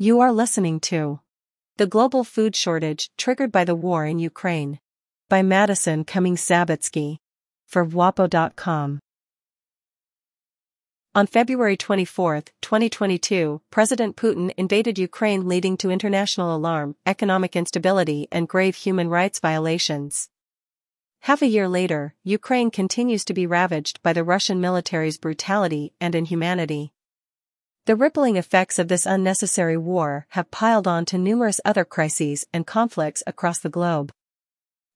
You are listening to The Global Food Shortage Triggered by the War in Ukraine by Madison Cummings Zabitsky for WAPO.com. On February 24, 2022, President Putin invaded Ukraine leading to international alarm, economic instability and grave human rights violations. Half a year later, Ukraine continues to be ravaged by the Russian military's brutality and inhumanity. The rippling effects of this unnecessary war have piled on to numerous other crises and conflicts across the globe.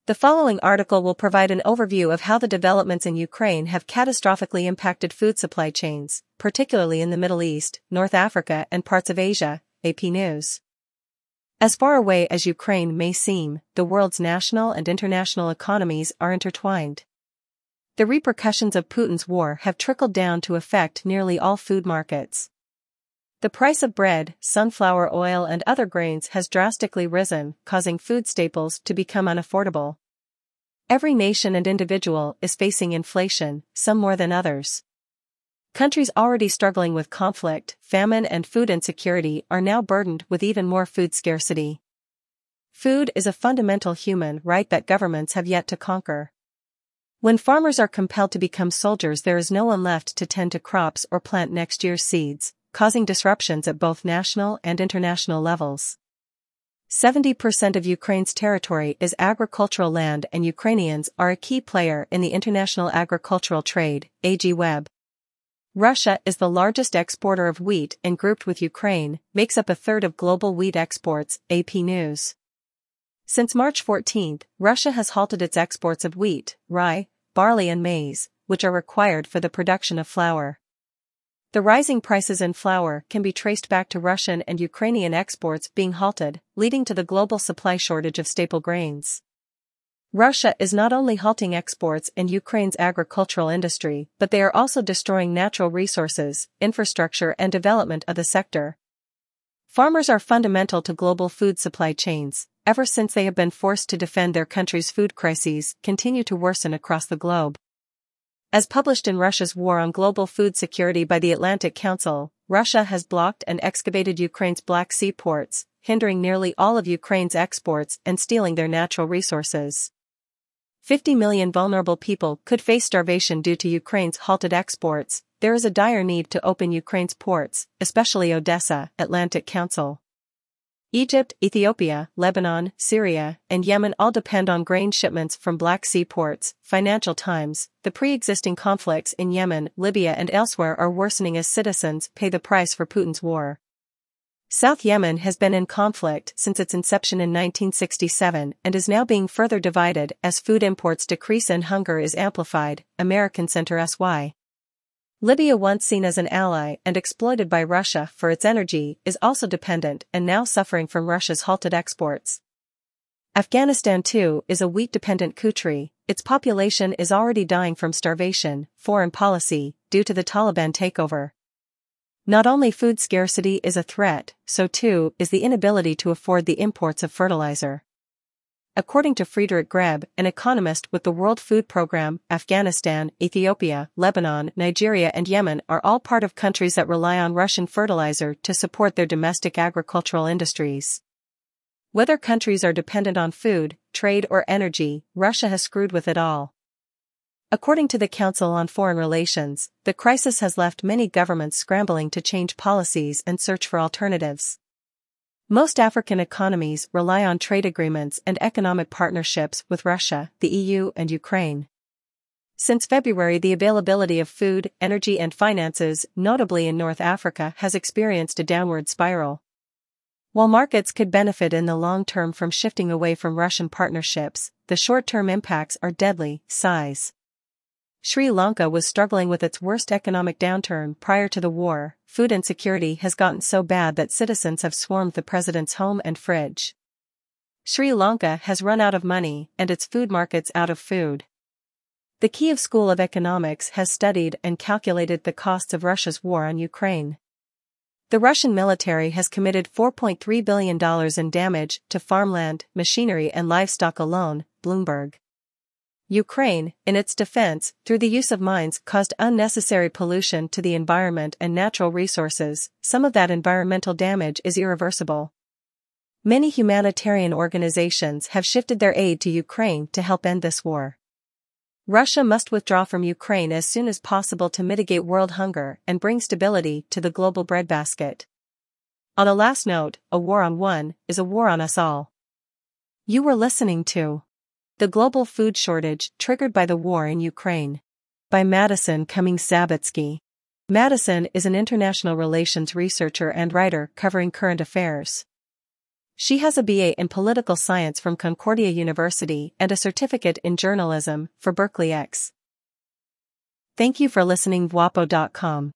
The following article will provide an overview of how the developments in Ukraine have catastrophically impacted food supply chains, particularly in the Middle East, North Africa, and parts of Asia, AP News. As far away as Ukraine may seem, the world's national and international economies are intertwined. The repercussions of Putin's war have trickled down to affect nearly all food markets. The price of bread, sunflower oil and other grains has drastically risen, causing food staples to become unaffordable. Every nation and individual is facing inflation, some more than others. Countries already struggling with conflict, famine and food insecurity are now burdened with even more food scarcity. Food is a fundamental human right that governments have yet to conquer. When farmers are compelled to become soldiers there is no one left to tend to crops or plant next year's seeds, causing disruptions at both national and international levels. 70% of Ukraine's territory is agricultural land and Ukrainians are a key player in the international agricultural trade, AG Web. Russia is the largest exporter of wheat and grouped with Ukraine, makes up a third of global wheat exports, AP News. Since March 14, Russia has halted its exports of wheat, rye, barley and maize, which are required for the production of flour. The rising prices in flour can be traced back to Russian and Ukrainian exports being halted, leading to the global supply shortage of staple grains. Russia is not only halting exports in Ukraine's agricultural industry, but they are also destroying natural resources, infrastructure and development of the sector. Farmers are fundamental to global food supply chains, ever since they have been forced to defend their country's food crises, continue to worsen across the globe. As published in Russia's War on Global Food Security by the Atlantic Council, Russia has blocked and excavated Ukraine's Black Sea ports, hindering nearly all of Ukraine's exports and stealing their natural resources. 50 million vulnerable people could face starvation due to Ukraine's halted exports. There is a dire need to open Ukraine's ports, especially Odessa, Atlantic Council. Egypt, Ethiopia, Lebanon, Syria, and Yemen all depend on grain shipments from Black Sea ports. Financial Times, the pre-existing conflicts in Yemen, Libya and elsewhere are worsening as citizens pay the price for Putin's war. South Yemen has been in conflict since its inception in 1967 and is now being further divided as food imports decrease and hunger is amplified, American Center SY. Libya once seen as an ally and exploited by Russia for its energy is also dependent and now suffering from Russia's halted exports. Afghanistan too is a wheat-dependent country, its population is already dying from starvation, foreign policy, due to the Taliban takeover. Not only food scarcity is a threat, so too is the inability to afford the imports of fertilizer. According to Friederike Greb, an economist with the World Food Programme, Afghanistan, Ethiopia, Lebanon, Nigeria and Yemen are all part of countries that rely on Russian fertilizer to support their domestic agricultural industries. Whether countries are dependent on food, trade or energy, Russia has screwed with it all. According to the Council on Foreign Relations, the crisis has left many governments scrambling to change policies and search for alternatives. Most African economies rely on trade agreements and economic partnerships with Russia, the EU, and Ukraine. Since February, the availability of food, energy, and finances, notably in North Africa, has experienced a downward spiral. While markets could benefit in the long term from shifting away from Russian partnerships, the short term impacts are deadly, size. Sri Lanka was struggling with its worst economic downturn prior to the war, food insecurity has gotten so bad that citizens have swarmed the president's home and fridge. Sri Lanka has run out of money and its food markets out of food. The Kiev School of Economics has studied and calculated the costs of Russia's war on Ukraine. The Russian military has committed $4.3 billion in damage to farmland, machinery and livestock alone, Bloomberg. Ukraine, in its defense, through the use of mines caused unnecessary pollution to the environment and natural resources, some of that environmental damage is irreversible. Many humanitarian organizations have shifted their aid to Ukraine to help end this war. Russia must withdraw from Ukraine as soon as possible to mitigate world hunger and bring stability to the global breadbasket. On a last note, a war on one is a war on us all. You were listening to The Global Food Shortage Triggered by the War in Ukraine by Madison Cummings Zabitsky. Madison is an international relations researcher and writer covering current affairs. She has a BA in political science from Concordia University and a certificate in journalism for Berkeley X. Thank you for listening WAPO.com.